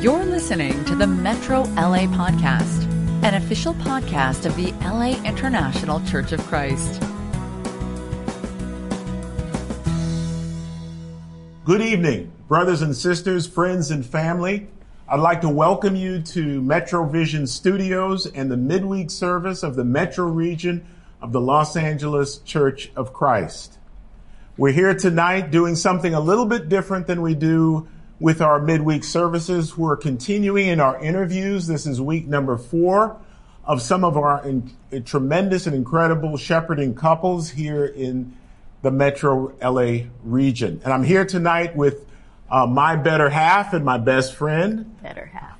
You're listening to the Metro LA Podcast, an official podcast of the LA International Church of Christ. Good evening, brothers and sisters, friends and family. I'd like to welcome you to Metro Vision Studios and the midweek service of the Metro region of the Los Angeles Church of Christ. We're here tonight doing something a little bit different than we do with our midweek services. We're continuing in our interviews. This is week number four of some of our in, tremendous and incredible shepherding couples here in the Metro LA region. And I'm here tonight with uh, my better half and my best friend. Better half.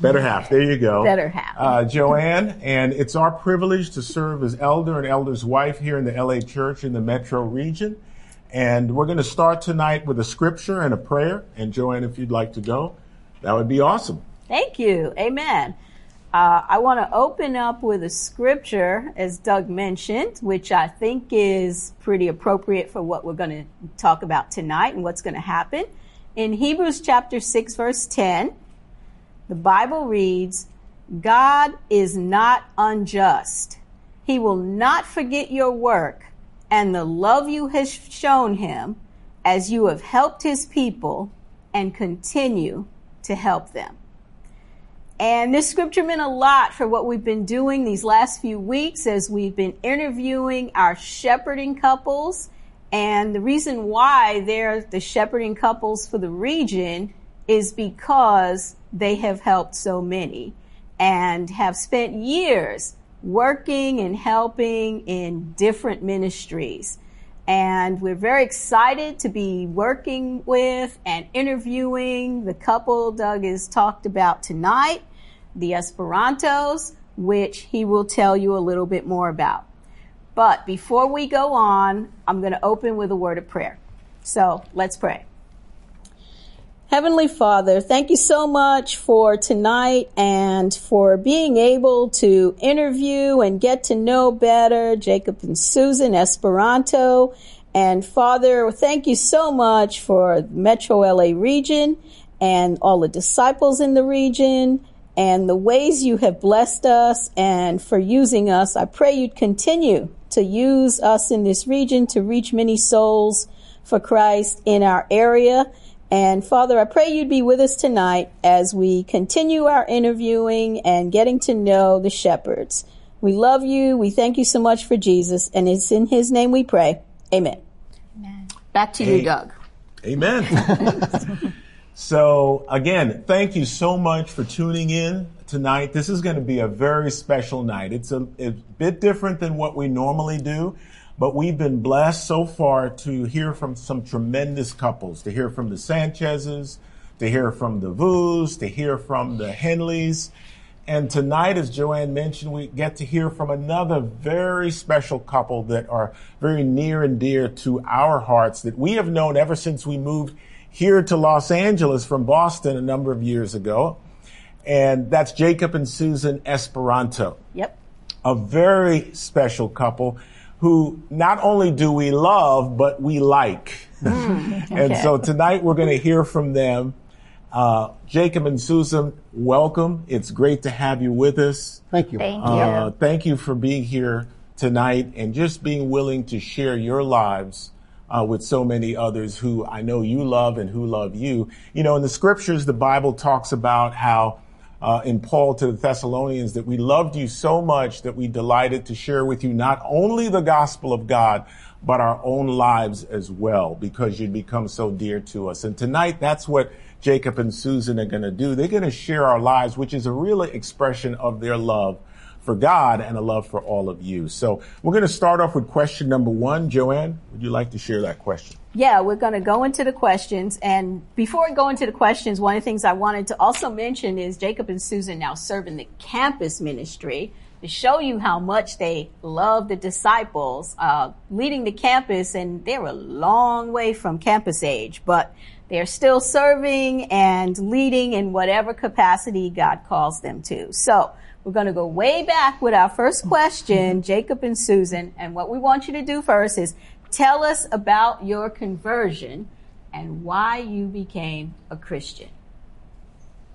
Better half. There you go. Better half. Uh, Joanne. And it's our privilege to serve as elder and elder's wife here in the LA church in the Metro region. And we're going to start tonight with a scripture and a prayer. And Joanne, if you'd like to go, that would be awesome. Thank you. Amen. Uh, I want to open up with a scripture, as Doug mentioned, which I think is pretty appropriate for what we're going to talk about tonight and what's going to happen. In Hebrews chapter 6, verse 10, the Bible reads, God is not unjust. He will not forget your work and the love you have shown him as you have helped his people and continue to help them. And this scripture meant a lot for what we've been doing these last few weeks as we've been interviewing our shepherding couples. And the reason why they're the shepherding couples for the region is because they have helped so many and have spent years working and helping in different ministries. And we're very excited to be working with and interviewing the couple Doug has talked about tonight, the Esperantos, which he will tell you a little bit more about. But before we go on, I'm going to open with a word of prayer. So let's pray. Heavenly Father, thank you so much for tonight and for being able to interview and get to know better Jacob and Susan Esperanto. And Father, thank you so much for Metro LA region and all the disciples in the region and the ways you have blessed us and for using us. I pray you'd continue to use us in this region to reach many souls for Christ in our area. And Father, I pray you'd be with us tonight as we continue our interviewing and getting to know the shepherds. We love you. We thank you so much for Jesus. And it's in his name we pray. Amen. Amen. Back to you, Doug. Amen. so again, thank you so much for tuning in tonight. This is going to be a very special night. It's a, a bit different than what we normally do. But we've been blessed so far to hear from some tremendous couples, to hear from the Sanchez's, to hear from the Vus, to hear from the Henleys. And tonight, as Joanne mentioned, we get to hear from another very special couple that are very near and dear to our hearts that we have known ever since we moved here to Los Angeles from Boston a number of years ago. And that's Jacob and Susan Esperanto. Yep. A very special couple who not only do we love, but we like. Mm, okay. and so tonight we're going to hear from them. Uh, Jacob and Susan, welcome. It's great to have you with us. Thank you. Thank you. Uh, thank you for being here tonight and just being willing to share your lives uh, with so many others who I know you love and who love you. You know, in the scriptures, the Bible talks about how uh, in Paul to the Thessalonians that we loved you so much that we delighted to share with you not only the gospel of God, but our own lives as well, because you'd become so dear to us. And tonight, that's what Jacob and Susan are going to do. They're going to share our lives, which is a real expression of their love for God and a love for all of you. So we're going to start off with question number one. Joanne, would you like to share that question? Yeah, we're going to go into the questions. And before I go into the questions, one of the things I wanted to also mention is Jacob and Susan now serve in the campus ministry to show you how much they love the disciples, uh, leading the campus. And they're a long way from campus age, but they're still serving and leading in whatever capacity God calls them to. So we're going to go way back with our first question, Jacob and Susan. And what we want you to do first is Tell us about your conversion and why you became a Christian.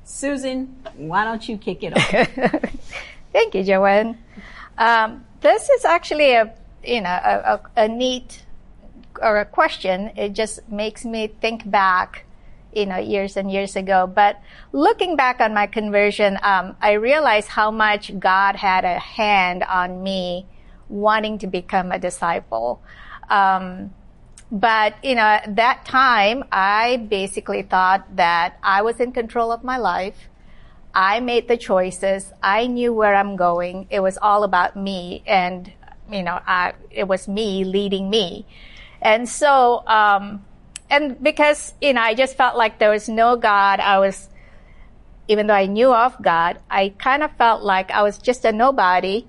Susan, why don't you kick it off? Thank you, Joanne. Um, this is actually a you know a, a, a, neat or a question. It just makes me think back, you know, years and years ago. But looking back on my conversion, um, I realized how much God had a hand on me wanting to become a disciple. Um, but you know, at that time, I basically thought that I was in control of my life. I made the choices. I knew where I'm going. It was all about me, and you know, I, it was me leading me. And so, um, and because you know, I just felt like there was no God. I was, even though I knew of God, I kind of felt like I was just a nobody,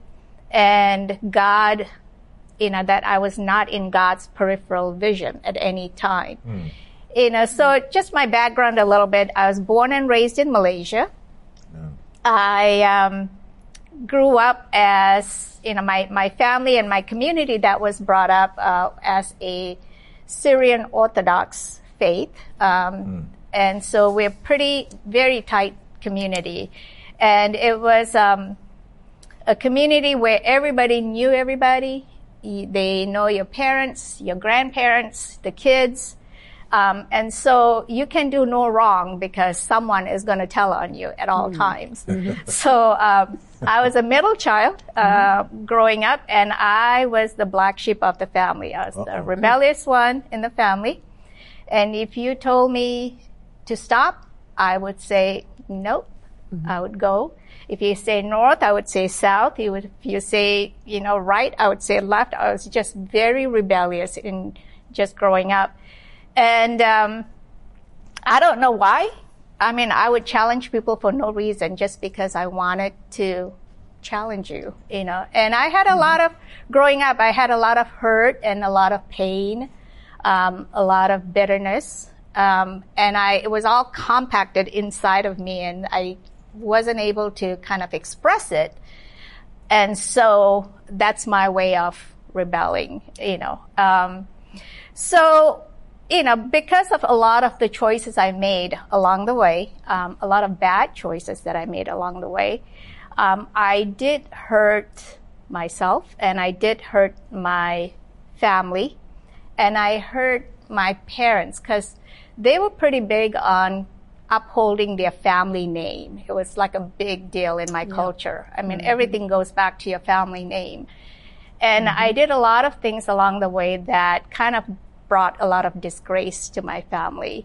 and God you know, that I was not in God's peripheral vision at any time. Mm. You know, so just my background a little bit. I was born and raised in Malaysia. Yeah. I um, grew up as, you know, my, my family and my community that was brought up uh, as a Syrian Orthodox faith. Um, mm. And so we're pretty, very tight community. And it was um, a community where everybody knew everybody they know your parents, your grandparents, the kids. Um, and so you can do no wrong because someone is going to tell on you at all mm. times. so um, I was a middle child uh, mm-hmm. growing up, and I was the black sheep of the family. I was Uh-oh. the rebellious one in the family. And if you told me to stop, I would say nope. Mm-hmm. I would go. If you say north, I would say south. If you say, you know, right, I would say left. I was just very rebellious in just growing up. And, um, I don't know why. I mean, I would challenge people for no reason just because I wanted to challenge you, you know. And I had a mm-hmm. lot of, growing up, I had a lot of hurt and a lot of pain, um, a lot of bitterness. Um, and I, it was all compacted inside of me and I wasn't able to kind of express it. And so that's my way of rebelling, you know. Um, so, you know, because of a lot of the choices I made along the way, um, a lot of bad choices that I made along the way, um, I did hurt myself and I did hurt my family and I hurt my parents because they were pretty big on upholding their family name. It was like a big deal in my yeah. culture. I mean, mm-hmm. everything goes back to your family name. And mm-hmm. I did a lot of things along the way that kind of brought a lot of disgrace to my family.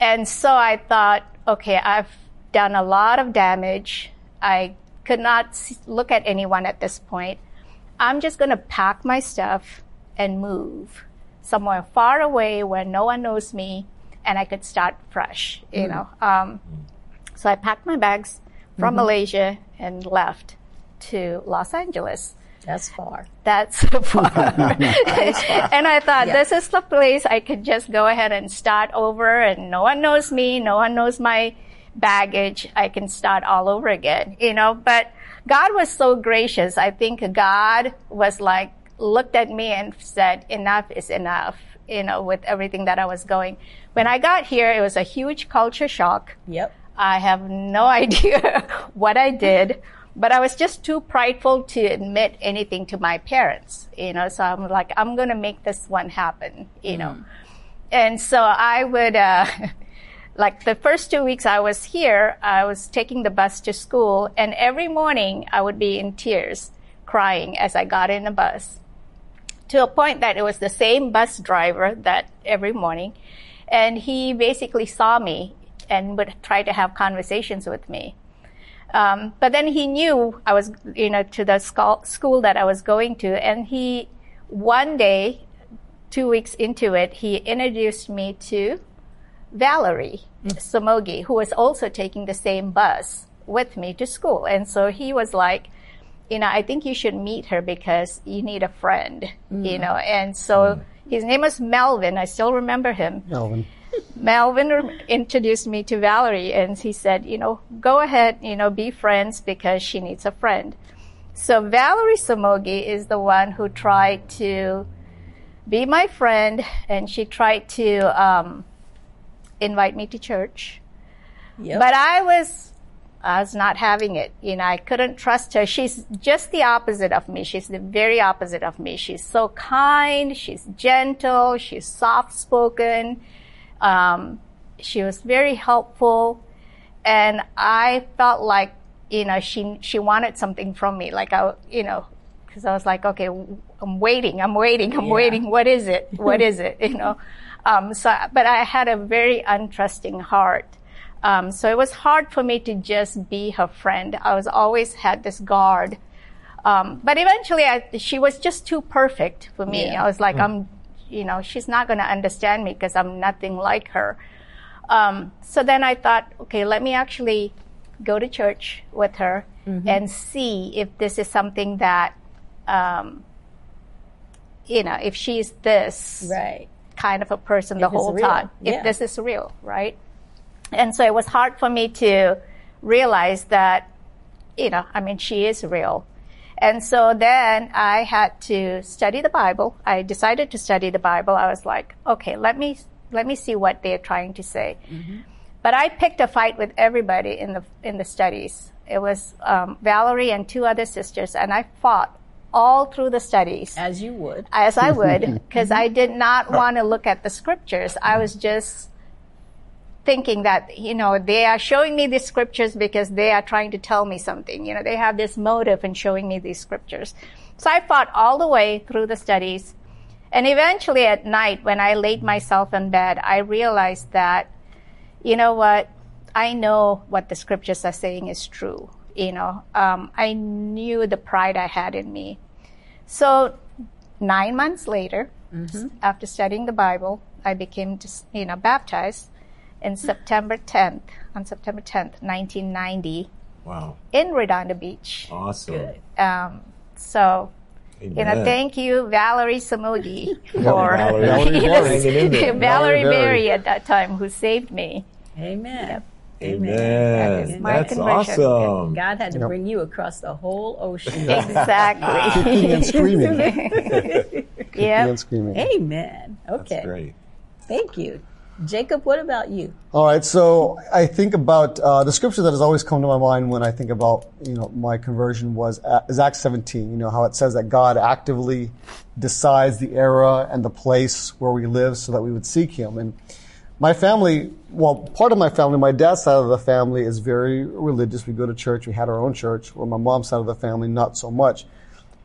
And so I thought, okay, I've done a lot of damage. I could not look at anyone at this point. I'm just going to pack my stuff and move somewhere far away where no one knows me and I could start fresh, you mm. know. Um, so I packed my bags from mm-hmm. Malaysia and left to Los Angeles. That's far. That's far. and I thought, yeah. this is the place I could just go ahead and start over and no one knows me, no one knows my baggage. I can start all over again, you know, but God was so gracious. I think God was like, looked at me and said, enough is enough you know, with everything that I was going. When I got here, it was a huge culture shock. Yep. I have no idea what I did, but I was just too prideful to admit anything to my parents, you know, so I'm like, I'm going to make this one happen, you mm. know. And so I would, uh, like the first two weeks I was here, I was taking the bus to school and every morning I would be in tears crying as I got in the bus to a point that it was the same bus driver that every morning. And he basically saw me and would try to have conversations with me. Um, but then he knew I was, you know, to the school that I was going to. And he, one day, two weeks into it, he introduced me to Valerie mm. Somogi, who was also taking the same bus with me to school. And so he was like, you know, I think you should meet her because you need a friend, mm. you know. And so mm. his name was Melvin. I still remember him. Melvin. Melvin introduced me to Valerie and he said, you know, go ahead, you know, be friends because she needs a friend. So Valerie Somogi is the one who tried to be my friend and she tried to um, invite me to church. Yep. But I was, I was not having it. You know, I couldn't trust her. She's just the opposite of me. She's the very opposite of me. She's so kind. She's gentle. She's soft spoken. Um, she was very helpful. And I felt like, you know, she, she wanted something from me. Like I, you know, cause I was like, okay, I'm waiting. I'm waiting. I'm Yeah. waiting. What is it? What is it? You know? Um, so, but I had a very untrusting heart. Um, so it was hard for me to just be her friend. I was always had this guard. Um, but eventually I, she was just too perfect for me. Yeah. I was like, I'm, you know, she's not going to understand me because I'm nothing like her. Um, so then I thought, okay, let me actually go to church with her and see if this is something that, um, you know, if she's this Right. kind of a person the whole real, time, yeah. if this is real, right? And so it was hard for me to realize that, you know, I mean, she is real. And so then I had to study the Bible. I decided to study the Bible. I was like, okay, let me, let me see what they're trying to say. But I picked a fight with everybody in the, in the studies. It was, um, Valerie and two other sisters and I fought all through the studies As you would. as I would, because I did not want to look at the scriptures. I was just thinking that, you know, they are showing me these scriptures because they are trying to tell me something. You know, they have this motive in showing me these scriptures. So I fought all the way through the studies. And eventually at night, when I laid myself in bed, I realized that, you know what? I know what the scriptures are saying is true. You know, um, I knew the pride I had in me. So nine months later, after studying the Bible, I became, you know, baptized in September 10th, on September 10th, 1990, Wow. in Redondo Beach. Awesome. Um, so, you know, thank you, Valerie Somogi, for Valerie. Valerie Berry. Hanging in there. Valerie Valerie Berry. Berry at that time, who saved me. Amen. Amen. That is my That's conversion. awesome. God had to bring you across the whole ocean. Exactly. Kicking and screaming. Kicking yeah. and screaming. Amen. Okay. That's great. Thank you. Jacob, what about you? All right, so I think about uh, the scripture that has always come to my mind when I think about you know my conversion was uh, is Acts 17. You know how it says that God actively decides the era and the place where we live so that we would seek Him. And my family, well, part of my family, my dad's side of the family is very religious. We go to church. We had our own church. Where my mom's side of the family, not so much.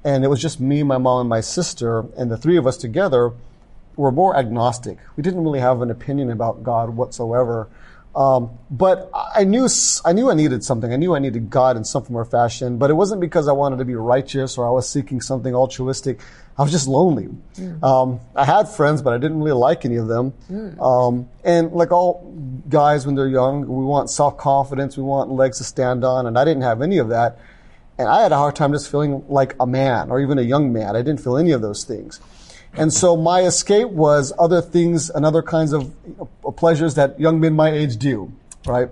And it was just me, my mom, and my sister, and the three of us together were more agnostic. We didn't really have an opinion about God whatsoever. Um, but I knew I knew I needed something. I knew I needed God in some form or fashion. But it wasn't because I wanted to be righteous or I was seeking something altruistic. I was just lonely. Um, I had friends, but I didn't really like any of them. Um, and like all guys when they're young, we want self confidence, we want legs to stand on, and I didn't have any of that. And I had a hard time just feeling like a man or even a young man. I didn't feel any of those things. And so my escape was other things and other kinds of you know, pleasures that young men my age do, right?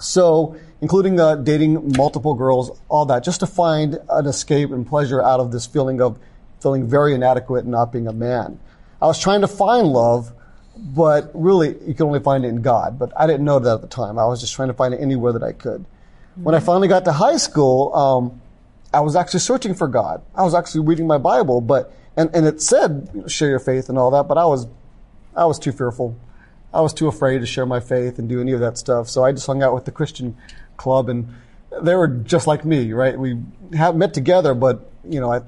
So, including uh, dating multiple girls, all that, just to find an escape and pleasure out of this feeling of feeling very inadequate and not being a man. I was trying to find love, but really, you can only find it in God. But I didn't know that at the time. I was just trying to find it anywhere that I could. When I finally got to high school, um, I was actually searching for God. I was actually reading my Bible, but and, and it said you know, share your faith and all that, but I was I was too fearful. I was too afraid to share my faith and do any of that stuff. So I just hung out with the Christian club, and they were just like me, right? We have met together, but you know, I,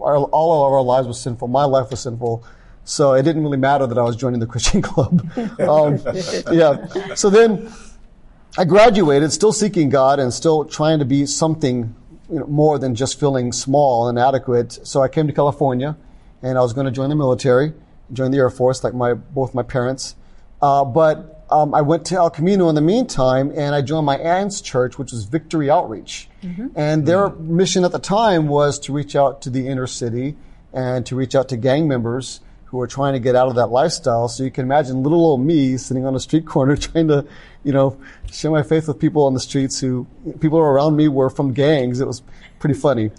our, all of our lives was sinful. My life was sinful. So it didn't really matter that I was joining the Christian club. um, yeah. So then I graduated, still seeking God and still trying to be something you know, more than just feeling small and inadequate. So I came to California, and I was going to join the military, join the Air Force, like my both my parents. Uh, but um, I went to El Camino in the meantime, and I joined my aunt's church, which was Victory Outreach. And their mission at the time was to reach out to the inner city and to reach out to gang members who are trying to get out of that lifestyle. So you can imagine little old me sitting on a street corner trying to, you know, share my faith with people on the streets who, people around me were from gangs. It was pretty funny.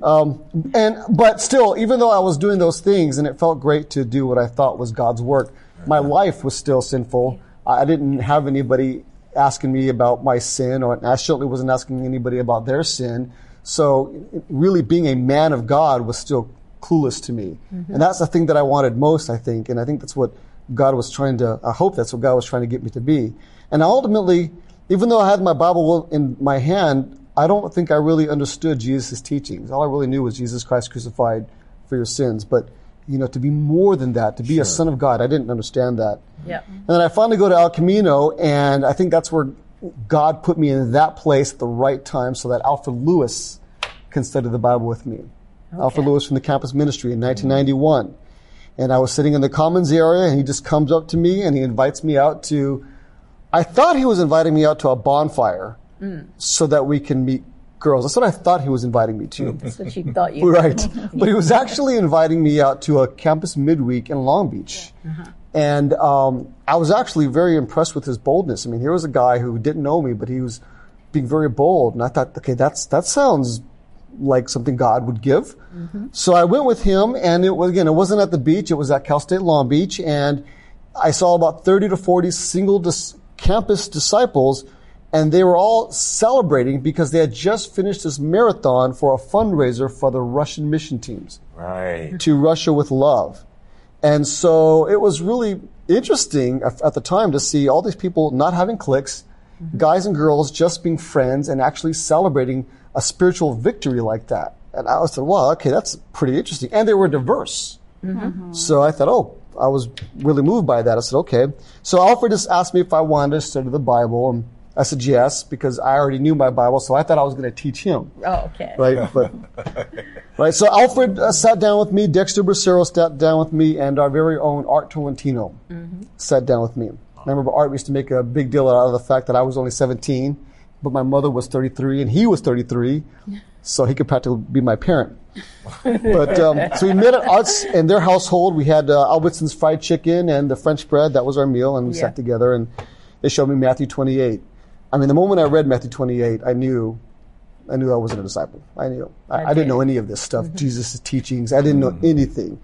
Um, and, but still, even though I was doing those things and it felt great to do what I thought was God's work, my life was still sinful. I didn't have anybody asking me about my sin, or I certainly wasn't asking anybody about their sin. So, really, being a man of God was still clueless to me, mm-hmm. and that's the thing that I wanted most, I think, and I think that's what God was trying to. I hope that's what God was trying to get me to be, and ultimately, even though I had my Bible in my hand, I don't think I really understood Jesus' teachings. All I really knew was Jesus Christ crucified for your sins, but you know, to be more than that, to be a son of God, I didn't understand that. Yeah. And then I finally go to El Camino, and I think that's where God put me in that place at the right time so that Alfred Lewis can study the Bible with me. Alfred Lewis from the campus ministry in 1991. And I was sitting in the commons area, and he just comes up to me and he invites me out to, I thought he was inviting me out to a bonfire so that we can meet girls. That's what I thought he was inviting me to. That's what you thought you Right. but he was actually inviting me out to a campus midweek in Long Beach. And um, I was actually very impressed with his boldness. I mean, here was a guy who didn't know me, but he was being very bold. And I thought, okay, that's that sounds like something God would give. Mm-hmm. So I went with him, and it was again, it wasn't at the beach; it was at Cal State Long Beach, and I saw about thirty to forty single dis- campus disciples, and they were all celebrating because they had just finished this marathon for a fundraiser for the Russian mission teams Right. to Russia with love. And so it was really interesting at at the time to see all these people not having cliques, mm-hmm. guys and girls just being friends and actually celebrating a spiritual victory like that. And I said, like, wow, okay, that's pretty interesting. And they were diverse. So I thought, oh, I was really moved by that. I said, okay. So Alfred just asked me if I wanted to study the Bible. And I said yes, because I already knew my Bible. So I thought I was going to teach him Oh, okay. right? But right. So Alfred uh, sat down with me. Dexter Bracero sat down with me, and our very own Art Tolentino sat down with me. I remember Art used to make a big deal out of the fact that I was only 17, but my mother was 33 and he was 33, so he could practically be my parent. but um, so we met at Art's in their household. We had uh, Albertson's fried chicken and the French bread. That was our meal, and we Yeah. sat together. And they showed me Matthew 28. I mean, the moment I read Matthew 28, I knew I knew I wasn't a disciple. I knew. I, I didn't know any of this stuff, Jesus' teachings. I didn't know anything.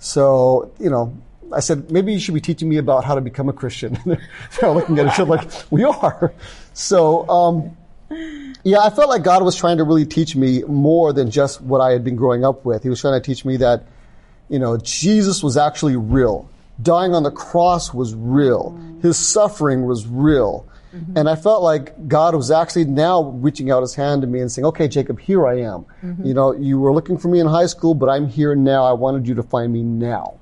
So, you know, I said, maybe you should be teaching me about how to become a Christian. They're looking at each other like, we are. So, um, yeah, I felt like God was trying to really teach me more than just what I had been growing up with. He was trying to teach me that, you know, Jesus was actually real. Dying on the cross was real. His suffering was real. And I felt like God was actually now reaching out his hand to me and saying, okay, Jacob, here I am. You know, you were looking for me in high school, but I'm here now. I wanted you to find me now.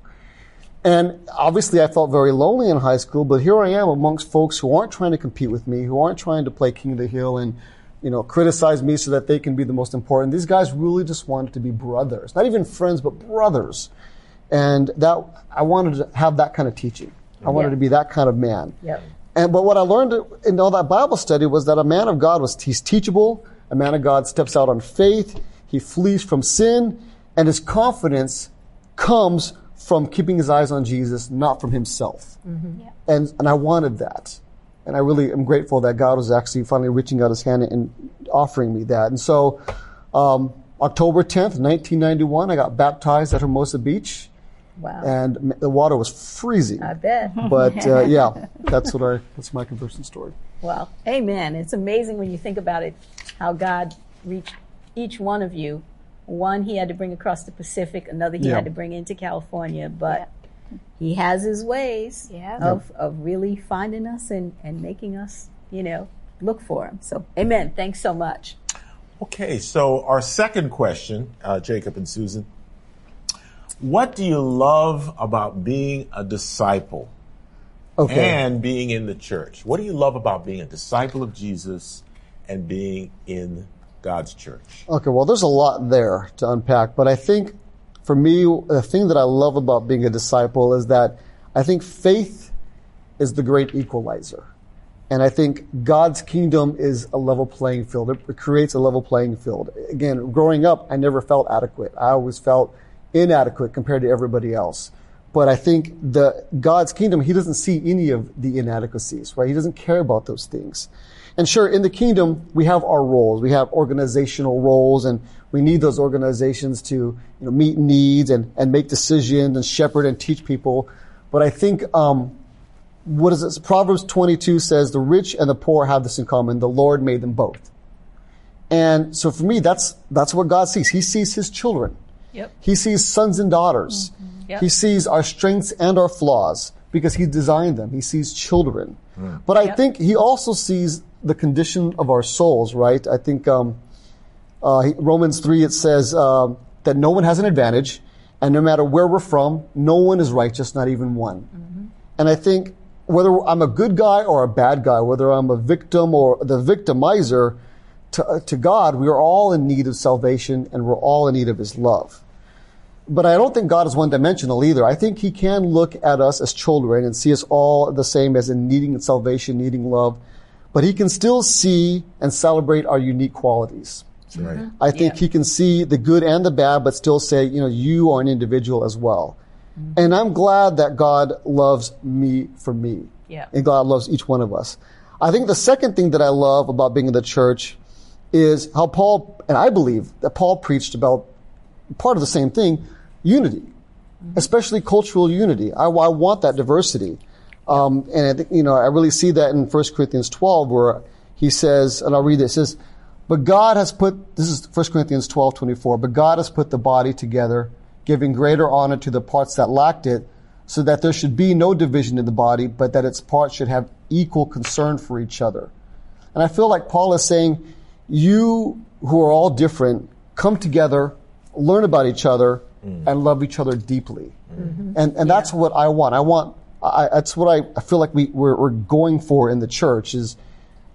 And obviously, I felt very lonely in high school, but here I am amongst folks who aren't trying to compete with me, who aren't trying to play king of the hill and, you know, criticize me so that they can be the most important. These guys really just wanted to be brothers, not even friends, but brothers. And that, I wanted to have that kind of teaching. I wanted Yeah. to be that kind of man. Yep. And but what I learned in all that Bible study was that a man of God was he's teachable. A man of God steps out on faith. He flees from sin, and his confidence comes from keeping his eyes on Jesus, not from himself. And and I wanted that, and I really am grateful that God was actually finally reaching out His hand and offering me that. And so, um, October tenth, nineteen ninety one, I got baptized at Hermosa Beach, Wow. and the water was freezing. I bet. But uh, yeah, that's what I that's my conversion story. Well, amen. It's amazing when you think about it, how God reached each one of you. One he had to bring across the Pacific, another he Yeah. had to bring into California, but he has his ways Yeah. of, of really finding us and, and making us, you know, look for him. So, amen. Thanks so much. Okay, so our second question, uh, Jacob and Susan. What do you love about being a disciple Okay. and being in the church? What do you love about being a disciple of Jesus and being in God's church? Okay, well, there's a lot there to unpack, but I think for me, the thing that I love about being a disciple is that I think faith is the great equalizer. And I think God's kingdom is a level playing field. It creates a level playing field. Again, growing up, I never felt adequate. I always felt inadequate compared to everybody else. But I think the God's kingdom, He doesn't see any of the inadequacies, right? He doesn't care about those things. And sure, in the kingdom, we have our roles. We have organizational roles and we need those organizations to, you know, meet needs and, and make decisions and shepherd and teach people. But I think, um, what is it? Proverbs 22 says, the rich and the poor have this in common. The Lord made them both. And so for me, that's, that's what God sees. He sees his children. Yep. He sees sons and daughters. Yep. He sees our strengths and our flaws because he designed them. He sees children. But I Yep. think he also sees the condition of our souls, right? I think, um, uh, Romans 3, it says um, that no one has an advantage, and no matter where we're from, no one is righteous, not even one. And I think whether I'm a good guy or a bad guy, whether I'm a victim or the victimizer, to, uh, to God, we are all in need of salvation and we're all in need of His love. But I don't think God is one dimensional either. I think He can look at us as children and see us all the same as in needing salvation, needing love. But He can still see and celebrate our unique qualities. Right. Mm-hmm. I think Yeah. he can see the good and the bad, but still say, you know, you are an individual as well. Mm-hmm. And I'm glad that God loves me for me. Yeah. And God loves each one of us. I think the second thing that I love about being in the church is how Paul, and I believe that Paul preached about part of the same thing, unity, mm-hmm. especially cultural unity. I, I want that diversity. Um, and I think, you know, I really see that in 1 Corinthians 12 where he says, and I'll read this, it says, but God has put, this is 1 Corinthians 12, 24, but God has put the body together, giving greater honor to the parts that lacked it, so that there should be no division in the body, but that its parts should have equal concern for each other. And I feel like Paul is saying, you who are all different, come together, learn about each other, and love each other deeply. And, and that's what I want. I want, I, that's what I, I feel like we, we're, we're going for in the church is,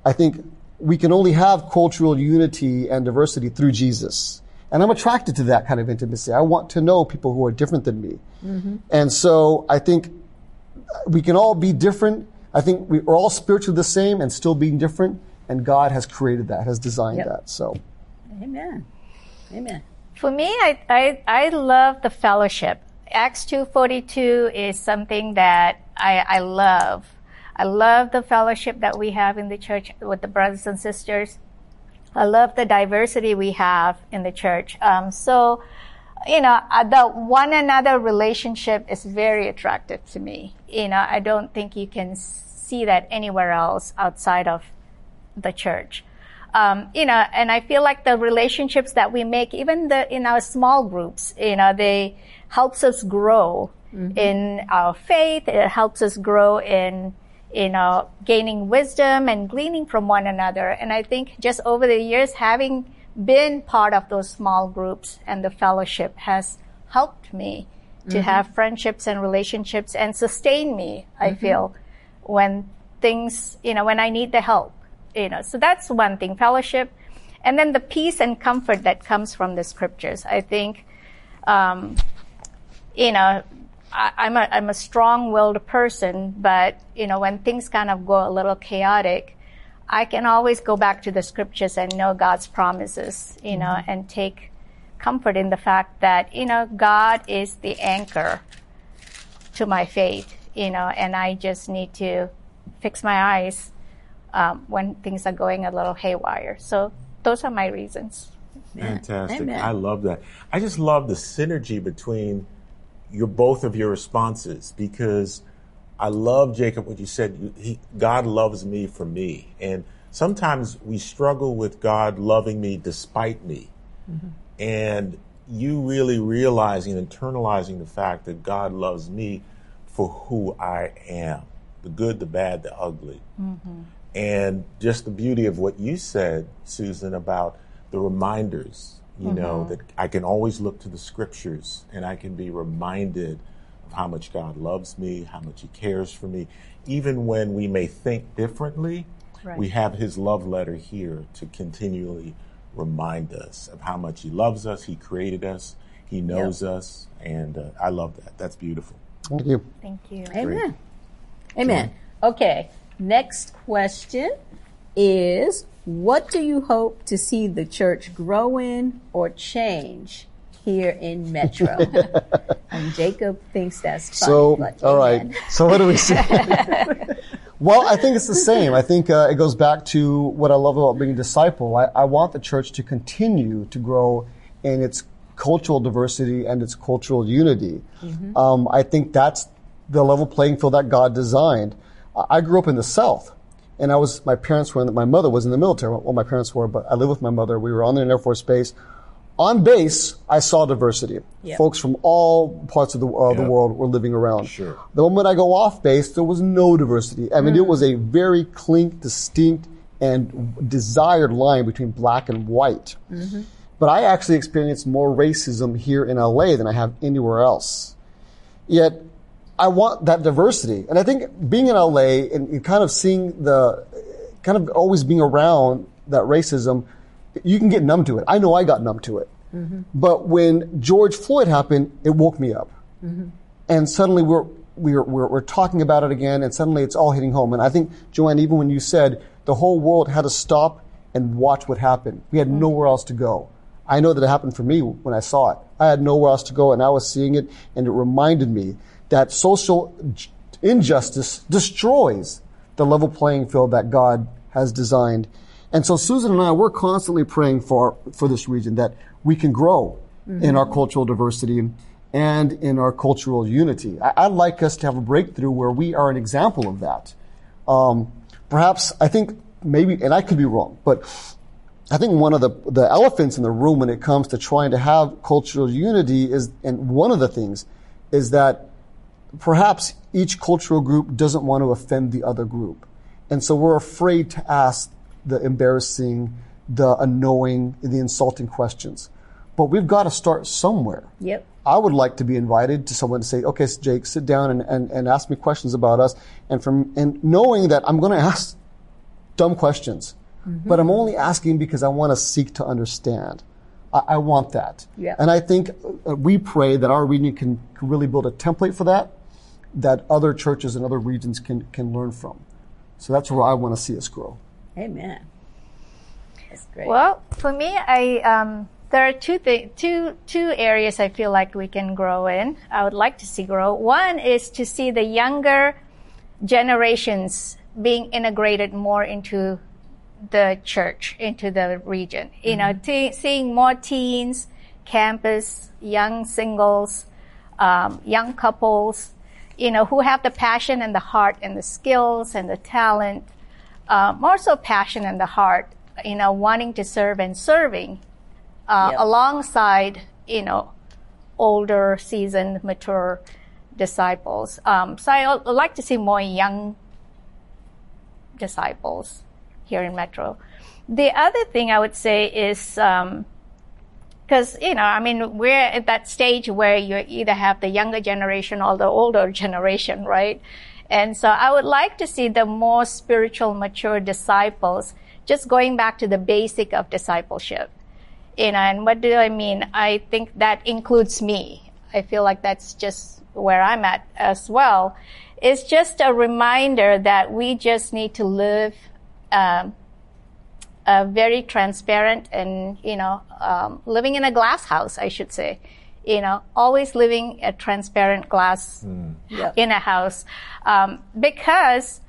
I think we can only have cultural unity and diversity through Jesus. And I'm attracted to that kind of intimacy. I want to know people who are different than me. Mm-hmm. And so I think we can all be different. I think we're all spiritually the same and still being different. And God has created that, has designed Yep. that. So Amen. Amen. For me, I, I, I love the fellowship. Acts 2.42 is something that I, I love. I love the fellowship that we have in the church with the brothers and sisters. I love the diversity we have in the church. Um, so, you know, uh, the one another relationship is very attractive to me. You know, I don't think you can see that anywhere else outside of the church. Um, you know, and I feel like the relationships that we make, even the in our small groups, you know, they helps us grow mm-hmm. in our faith. It helps us grow in you uh, know gaining wisdom and gleaning from one another. And I think just over the years, having been part of those small groups and the fellowship has helped me to mm-hmm. have friendships and relationships and sustain me. I mm-hmm. feel when things, you know, when I need the help, you know, so that's one thing, fellowship. And then the peace and comfort that comes from the scriptures. I think, um, you know, I, I'm a, I'm a strong-willed person, but, you know, when things kind of go a little chaotic, I can always go back to the scriptures and know God's promises, you know, and take comfort in the fact that, you know, God is the anchor to my faith, you know, and I just need to fix my eyes um, when things are going a little haywire. So those are my reasons. Fantastic. Amen. I love that. I just love the synergy between your both of your responses because I love Jacob what you said. He, God loves me for me, and sometimes we struggle with God loving me despite me, mm-hmm. and you really realizing internalizing the fact that God loves me for who I am, the good, the bad, the ugly. Mm-hmm. And just the beauty of what you said, Susan, about the reminders, you know, that I can always look to the scriptures and I can be reminded of how much God loves me, how much He cares for me. Even when we may think differently, Right. we have His love letter here to continually remind us of how much He loves us, He created us, He knows us, and uh, I love that. That's beautiful. thank you. Thank you. Amen. Amen. Okay. Next question is what do you hope to see the church grow in or change here in Metro? and Jacob thinks that's funny. So, all right. amen. So what do we see? well, I think it's the same. I think uh, it goes back to what I love about being a disciple. I, I want the church to continue to grow in its cultural diversity and its cultural unity. Um, I think that's the level playing field that God designed. I grew up in the South, and I was my parents were in the, my mother was in the military. Well, my parents were, but I lived with my mother. We were on an Air Force Base. On base, I saw diversity. Yep. Folks from all parts of the, uh, the Yep. world were living around. Sure. The moment I go off base, there was no diversity. I mean, it was a very clean, distinct, and desired line between black and white. But I actually experienced more racism here in LA than I have anywhere else. Yet, I want that diversity. And I think being in LA and, kind of seeing the, kind of always being around that racism, you can get numb to it. I know I got numb to it. Mm-hmm. But when George Floyd happened, it woke me up. Mm-hmm. And suddenly we're, we're, we're, we're talking about it again, and suddenly it's all hitting home. And I think, Joanne, even when you said the whole world had to stop and watch what happened, we had mm-hmm. nowhere else to go. I know that it happened for me when I saw it. I had nowhere else to go, and I was seeing it, and it reminded me that social injustice destroys the level playing field that God has designed. And so Susan and I, we're constantly praying for, for this region that we can grow in our cultural diversity and in our cultural unity. I, I'd like us to have a breakthrough where we are an example of that. Um, perhaps, I think maybe, and I could be wrong, but I think one of the, the elephants in the room when it comes to trying to have cultural unity is, and one of the things is that perhaps each cultural group doesn't want to offend the other group. And so we're afraid to ask the embarrassing, the annoying, the insulting questions. But we've got to start somewhere. Yep. I would like to be invited to someone to say, okay, Jake, sit down and, and, and ask me questions about us. And from, and knowing that I'm going to ask dumb questions, but I'm only asking because I want to seek to understand. I, I want that. Yeah. And I think uh, we pray that our region can, can really build a template for that, that other churches and other regions can, can learn from. So that's where I want to see us grow. Amen. That's great. Well, for me, I um, there are two thi- two two areas I feel like we can grow in. I would like to see grow. One is to see the younger generations being integrated more into the church, into the region. You know, te- seeing more teens, campus, young singles, um, young couples, you know, who have the passion and the heart and the skills and the talent uh, more so passion and the heart, you know, wanting to serve and serving uh, Yep. alongside, you know, older, seasoned, mature disciples. Um, so I like to see more young disciples here in Metro. The other thing I would say is, because, you know, I mean, we're at that stage where you either have the younger generation or the older generation, right? And so I would like to see the more spiritual, mature disciples just going back to the basic of discipleship. You know, and what do I mean? I think that includes me. I feel like that's just where I'm at as well. It's just a reminder that we just need to live um, a very transparent and you know um, living in a glass house, I should say. You know, always living a transparent glass Yep. in a house um, because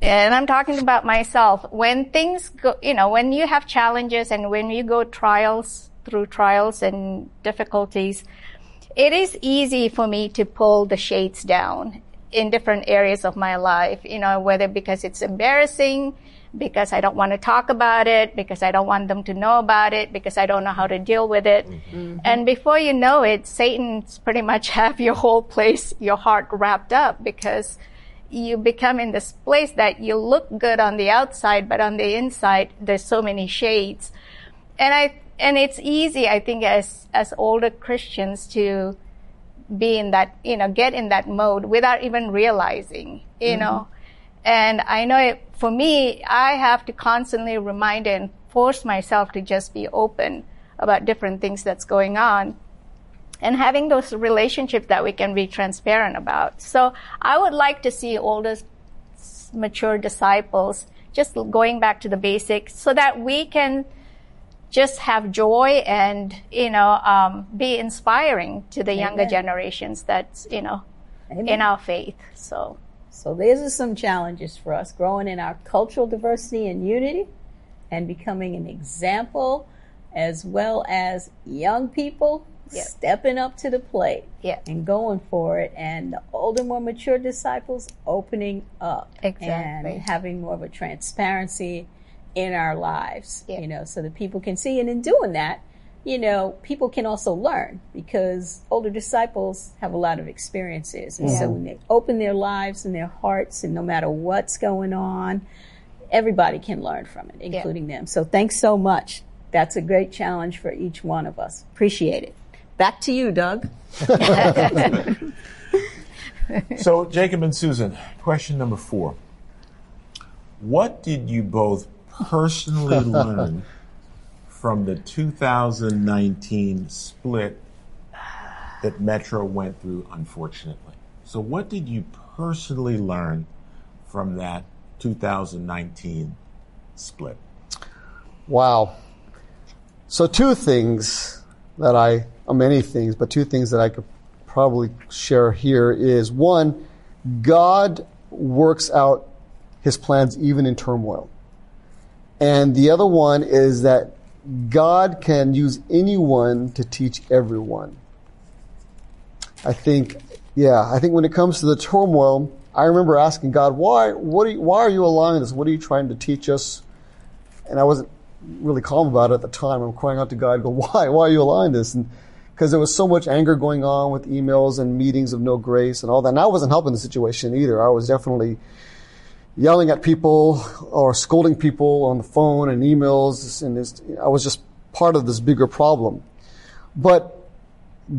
and I'm talking about myself. When things go, you know, when you have challenges and when you go trials through trials and difficulties, it is easy for me to pull the shades down in different areas of my life, you know, whether because it's embarrassing, because I don't want to talk about it, because I don't want them to know about it, because I don't know how to deal with it. Mm-hmm. And before you know it, Satan's pretty much have your whole place, your heart wrapped up because you become in this place that you look good on the outside, but on the inside, there's so many shades. And I, and it's easy, I think, as, as older Christians to be in that, you know, get in that mode without even realizing, you mm-hmm. know. And I know it, for me, I have to constantly remind and force myself to just be open about different things that's going on and having those relationships that we can be transparent about. So I would like to see older, s- mature disciples just going back to the basics so that we can just have joy and, you know, um, be inspiring to the younger generations that's, you know, Amen. in our faith. So, So these are some challenges for us growing in our cultural diversity and unity and becoming an example as well as young people Yeah. stepping up to the plate Yeah. and going for it. And the older, more mature disciples opening up Exactly. and having more of a transparency in our lives, Yeah. you know, so that people can see. And in doing that, you know, people can also learn because older disciples have a lot of experiences. And so when they open their lives and their hearts, and no matter what's going on, everybody can learn from it, including them. So thanks so much. That's a great challenge for each one of us. Appreciate it. Back to you, Doug. So, Jacob and Susan, question number four. What did you both personally learn from the 2019 split that Metro went through, unfortunately? So, what did you personally learn from that 2019 split? Wow. So two things that I, many things, but two things that I could probably share here is one, God works out his plans even in turmoil. And the other one is that God can use anyone to teach everyone. I think, yeah, I think when it comes to the turmoil, I remember asking God, why, what are you, why are you allowing this? What are you trying to teach us? And I wasn't really calm about it at the time. I'm crying out to God, go, why? Why are you allowing this? And because there was so much anger going on with emails and meetings of no grace and all that. And I wasn't helping the situation either. I was definitely yelling at people or scolding people on the phone and emails. And this, I was just part of this bigger problem. But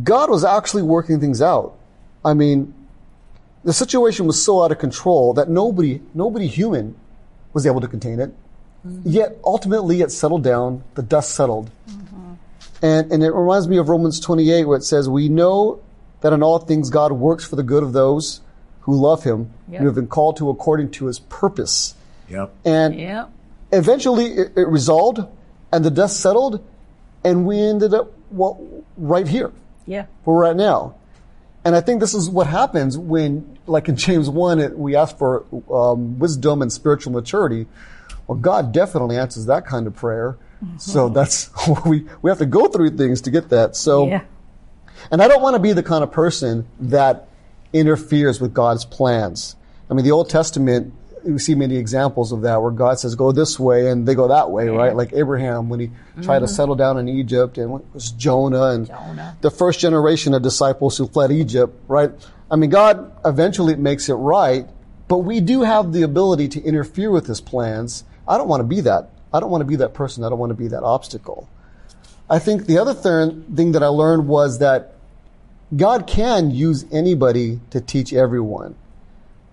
God was actually working things out. I mean, the situation was so out of control that nobody, nobody human was able to contain it. Mm-hmm. Yet ultimately it settled down, the dust settled. Mm-hmm. And, and it reminds me of Romans 28 where it says, we know that in all things God works for the good of those who love him Yep. and who have been called to according to his purpose. Yep. And Yeah. eventually it, it resolved and the dust settled and we ended up well, right here Yeah. where we're at now. And I think this is what happens when, like in James 1, it, we ask for um, wisdom and spiritual maturity. Well, God definitely answers that kind of prayer. So that's, we, we have to go through things to get that. So, Yeah. and I don't want to be the kind of person that interferes with God's plans. I mean, the Old Testament, we see many examples of that where God says, go this way and they go that way, right? Like Abraham when he tried to mm-hmm. settle down in Egypt and it was Jonah and Jonah. the first generation of disciples who fled Egypt, right? I mean, God eventually makes it right, but we do have the ability to interfere with his plans. I don't want to be that. I don't want to be that person. I don't want to be that obstacle. I think the other third thing that I learned was that God can use anybody to teach everyone.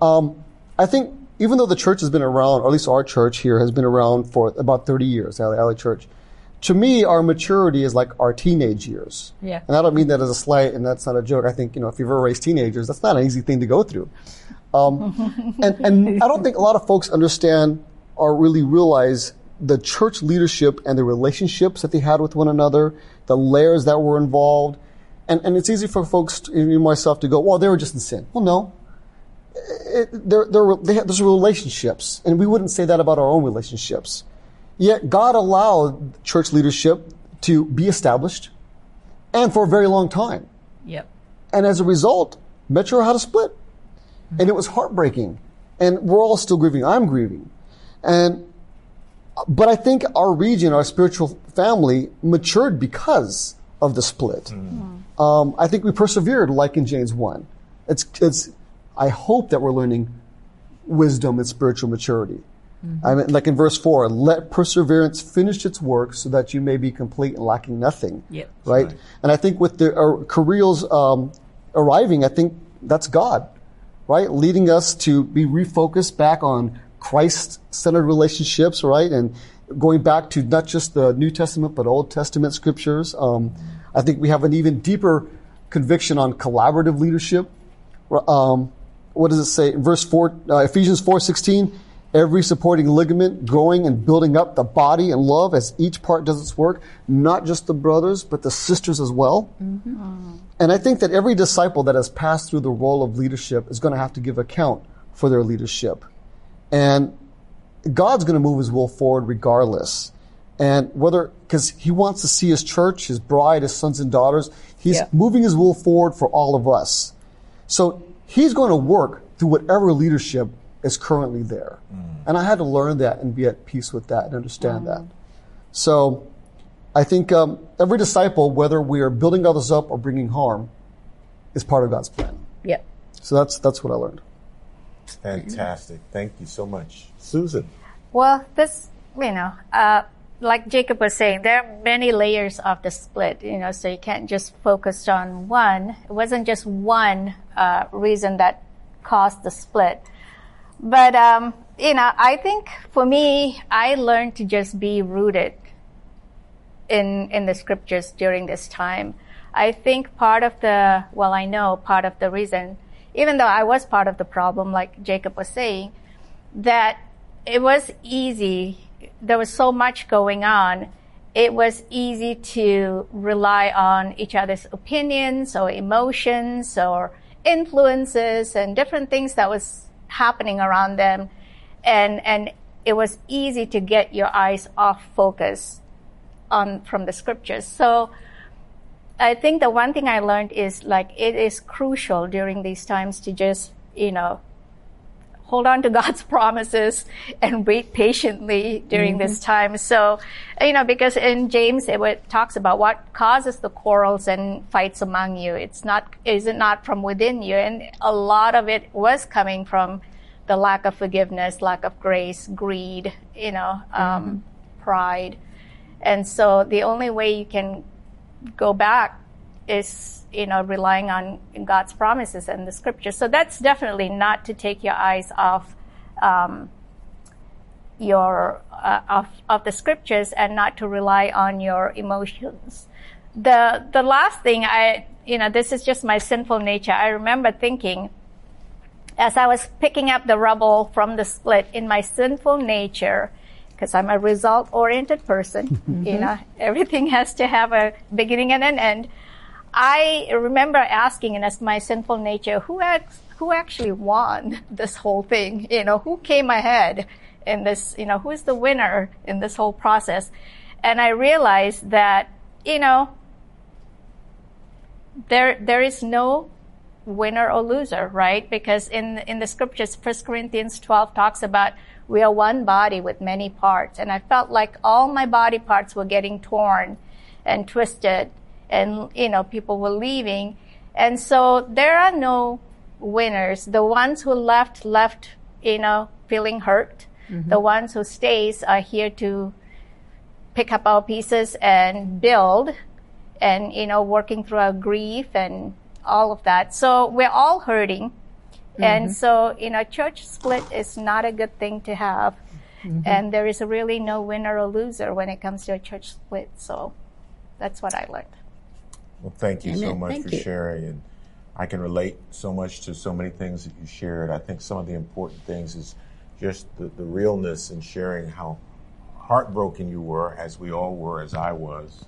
Um, I think even though the church has been around, or at least our church here has been around for about 30 years, Alley, Alley Church, to me, our maturity is like our teenage years. Yeah. And I don't mean that as a slight, and that's not a joke. I think, you know, if you've ever raised teenagers, that's not an easy thing to go through. Um, and, and I don't think a lot of folks understand or really realize the church leadership and the relationships that they had with one another, the layers that were involved. And, and it's easy for folks, to, myself, to go, well, they were just in sin. Well, no. It, they're, they're, they have, there's relationships, and we wouldn't say that about our own relationships. Yet God allowed church leadership to be established and for a very long time. Yep. And as a result, Metro had a split. Mm-hmm. And it was heartbreaking. And we're all still grieving. I'm grieving. And, but I think our region, our spiritual family matured because of the split. Mm. Hmm. Um, I think we persevered like in James 1. It's, it's, I hope that we're learning wisdom and spiritual maturity. I mean, like in verse 4, let perseverance finish its work so that you may be complete and lacking nothing. Yep. Right? And I think with the uh, Kareel's um, arriving, I think that's God, right? Leading us to be refocused back on Christ-centered relationships, right? And going back to not just the New Testament, but Old Testament scriptures. Um, I think we have an even deeper conviction on collaborative leadership. Um, what does it say in verse four, uh, Ephesians four sixteen? Every supporting ligament growing and building up the body and love as each part does its work, not just the brothers, but the sisters as well. And I think that every disciple that has passed through the role of leadership is going to have to give account for their leadership. And God's going to move his will forward regardless. And whether, because he wants to see his church, his bride, his sons and daughters, he's Yeah. moving his will forward for all of us. So he's going to work through whatever leadership is currently there. And I had to learn that and be at peace with that and understand that. So I think um, every disciple, whether we are building others up or bringing harm, is part of God's plan. Yep. So that's that's what I learned. Fantastic. Thank you so much. Susan. Well, this, you know, uh, like Jacob was saying, there are many layers of the split, you know, so you can't just focus on one. It wasn't just one uh, reason that caused the split. But, um, you know, I think for me, I learned to just be rooted in, in the scriptures during this time. I think part of the, well, I know part of the reason, even though I was part of the problem, like Jacob was saying, that it was easy. There was so much going on. It was easy to rely on each other's opinions or emotions or influences and different things that was happening around them. And, and it was easy to get your eyes off focus on, from the scriptures. So, I think the one thing I learned is like it is crucial during these times to just, you know, hold on to God's promises and wait patiently during this time. So, you know, because in James it talks about what causes the quarrels and fights among you. It's not, is it not from within you? And a lot of it was coming from the lack of forgiveness, lack of grace, greed, you know, um, pride. And so the only way you can go back is you know relying on God's promises and the scriptures. So that's definitely not to take your eyes off um, your uh, of of the scriptures and not to rely on your emotions. The the last thing I you know this is just my sinful nature. I remember thinking as I was picking up the rubble from the split in my sinful nature, because I'm a result oriented person, you know, everything has to have a beginning and an end. I remember asking, and as my sinful nature, who act- who actually won this whole thing? You know, who came ahead in this? You know, who's the winner in this whole process? And I realized that, you know, there there is no winner or loser, right? Because in in the scriptures, 1 Corinthians 12 talks about we are one body with many parts, and I felt like all my body parts were getting torn and twisted, and you know people were leaving, and so there are no winners. The ones who left left, you know, feeling hurt. Mm-hmm. The ones who stays are here to pick up our pieces and build and you know working through our grief and all of that. So we're all hurting. And mm-hmm. so you know church split is not a good thing to have. Mm-hmm. And there is really no winner or loser when it comes to a church split. So that's what i learned Well, thank you so much Thank for you. sharing. And I can relate so much to so many things that you shared. I think some of the important things is just the, the realness in sharing how heartbroken you were, as we all were, as I was,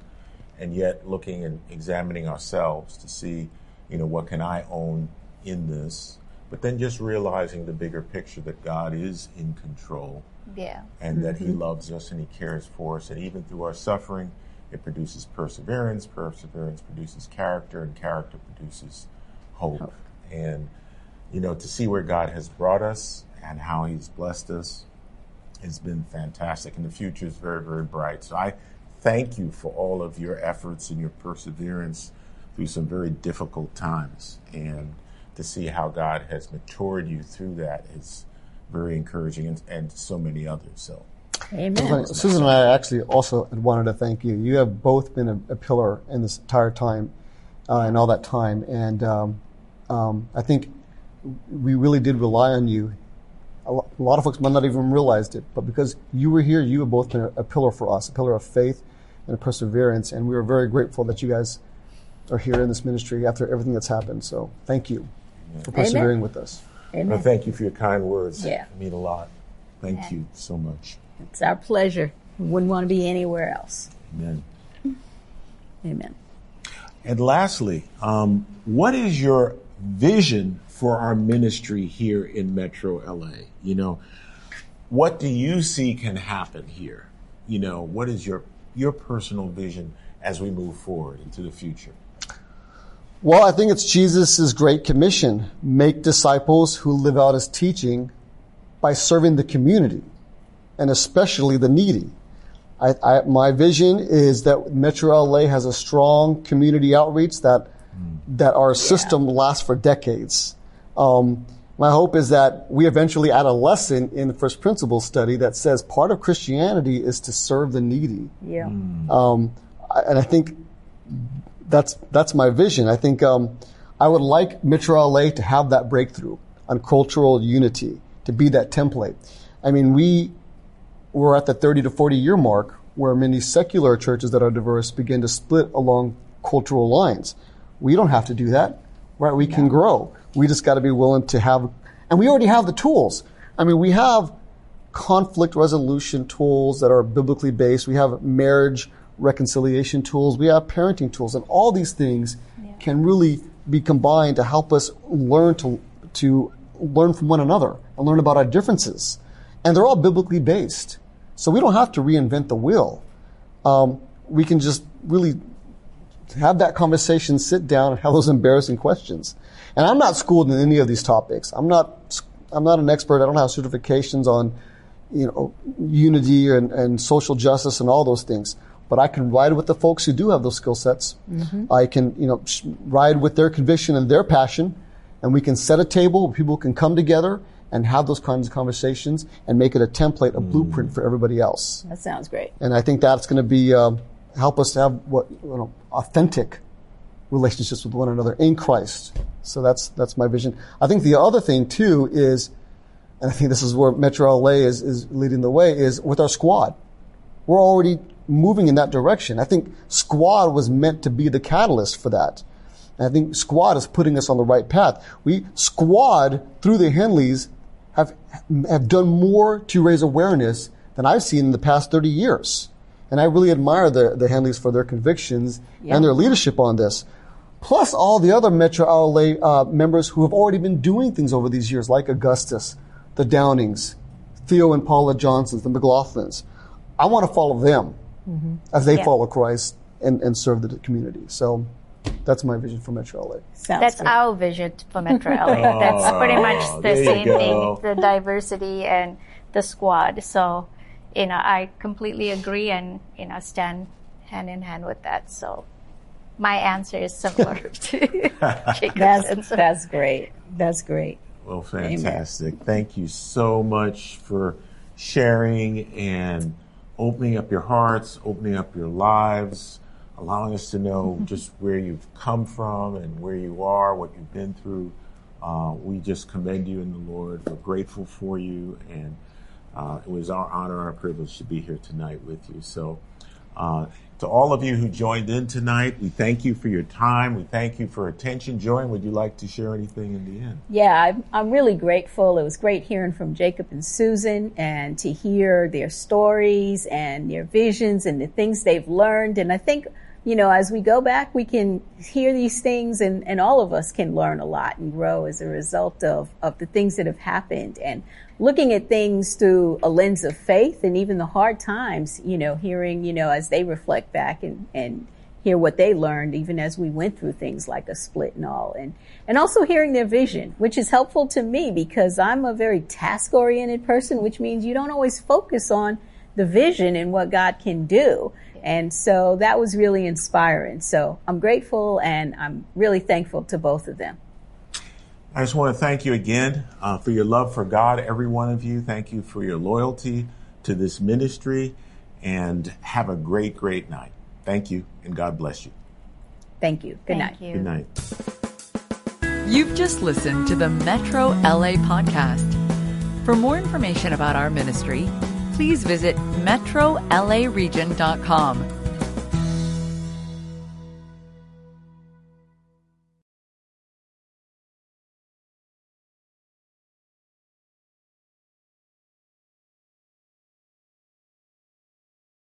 and yet looking and examining ourselves to see, you know, what can I own in this? But then just realizing the bigger picture that God is in control yeah and that He mm-hmm. loves us and He cares for us. And even through our suffering, it produces perseverance. Perseverance produces character, and character produces hope. And, you know, to see where God has brought us and how He's blessed us has been fantastic. And the future is very, very bright. So I thank you for all of your efforts and your perseverance through some very difficult times. And to see how God has matured you through that is very encouraging and, and so many others. So Amen. Susan and I actually also wanted to thank you. You have both been a, a pillar in this entire time uh, and all that time. And um, um, I think we really did rely on you. A lo- a lot of folks might not even realized it, but because you were here, you have both been a, a pillar for us, a pillar of faith and a perseverance. And we are very grateful that you guys are here in this ministry after everything that's happened. So thank you for persevering with us. well, thank you for your kind words. Yeah. They mean a lot. Thank you so much. It's our pleasure. We wouldn't want to be anywhere else. Amen. Amen. And lastly, um, what is your vision for our ministry here in Metro LA? You know, what do you see can happen here you know, what is your your personal vision as we move forward into the future? Well, I think it's Jesus' great commission. Make disciples who live out his teaching by serving the community and especially the needy. I, I, my vision is that Metro LA has a strong community outreach that that our system lasts for decades. Um, my hope is that we eventually add a lesson in the first principles study that says part of Christianity is to serve the needy. Yeah. Um, I- and I think that's that's my vision. I think um, I would like Metro LA to have that breakthrough on cultural unity, to be that template. I mean, we we're at the 30 to 40 year mark where many secular churches that are diverse begin to split along cultural lines. We don't have to do that, right? We can grow. We just got to be willing to have, and we already have the tools. I mean, we have conflict resolution tools that are biblically based. We have marriage reconciliation tools. We have parenting tools, and all these things can really be combined to help us learn to to learn from one another and learn about our differences. And they're all biblically based, so we don't have to reinvent the wheel. Um, we can just really have that conversation, sit down, and have those embarrassing questions. And I'm not schooled in any of these topics. I'm not. I'm not an expert. I don't have certifications on, you know, unity and, and social justice and all those things. But I can ride with the folks who do have those skill sets. I can, you know, ride with their conviction and their passion, and we can set a table where people can come together and have those kinds of conversations and make it a template, a blueprint for everybody else. That sounds great. And I think that's going to be um, help us to have what you know, authentic relationships with one another in Christ. So that's that's my vision. I think the other thing too is, and I think this is where Metro LA is is leading the way is with our squad. We're already moving in that direction. I think squad was meant to be the catalyst for that. And I think squad is putting us on the right path. We squad through the Henleys have have done more to raise awareness than I've seen in the past 30 years. And I really admire the, the Henleys for their convictions and their leadership on this. Plus all the other Metro LA uh, members who have already been doing things over these years, like Augustus, the Downings, Theo and Paula Johnsons, the McLaughlins. I want to follow them as they Yeah. follow Christ and, and serve the community. So that's my vision for Metro LA. Sounds That's great. our vision for Metro LA. Oh, that's pretty much the same thing, the diversity and the squad. So, you know, I completely agree and, you know, stand hand in hand with that. So my answer is similar to Jacob's That's answer. that's great. That's great. Well, fantastic. Thank you so much for sharing and opening up your hearts, opening up your lives, allowing us to know just where you've come from and where you are, what you've been through. Uh, we just commend you in the Lord. We're grateful for you, and uh, it was our honor, our privilege to be here tonight with you. So, uh, to all of you who joined in tonight, we thank you for your time. We thank you for attention. Joanne, would you like to share anything in the end? Yeah, I'm, I'm really grateful. It was great hearing from Jacob and Susan and to hear their stories and their visions and the things they've learned. And I think, you know, as we go back, we can hear these things and, and all of us can learn a lot and grow as a result of, of the things that have happened. And looking at things through a lens of faith and even the hard times, you know, hearing, you know, as they reflect back and, and hear what they learned even as we went through things like a split and all. And and also hearing their vision which is helpful to me because I'm a very task oriented person which means you don't always focus on the vision and what God can do and so that was really inspiring so I'm grateful and I'm really thankful to both of them I just want to thank you again uh, for your love for God, every one of you. Thank you for your loyalty to this ministry, and have a great, great night. Thank you, and God bless you. thank you good Thank night you. Good night. You've just listened to the Metro LA podcast. For more information about our ministry, please visit metrolaregion.com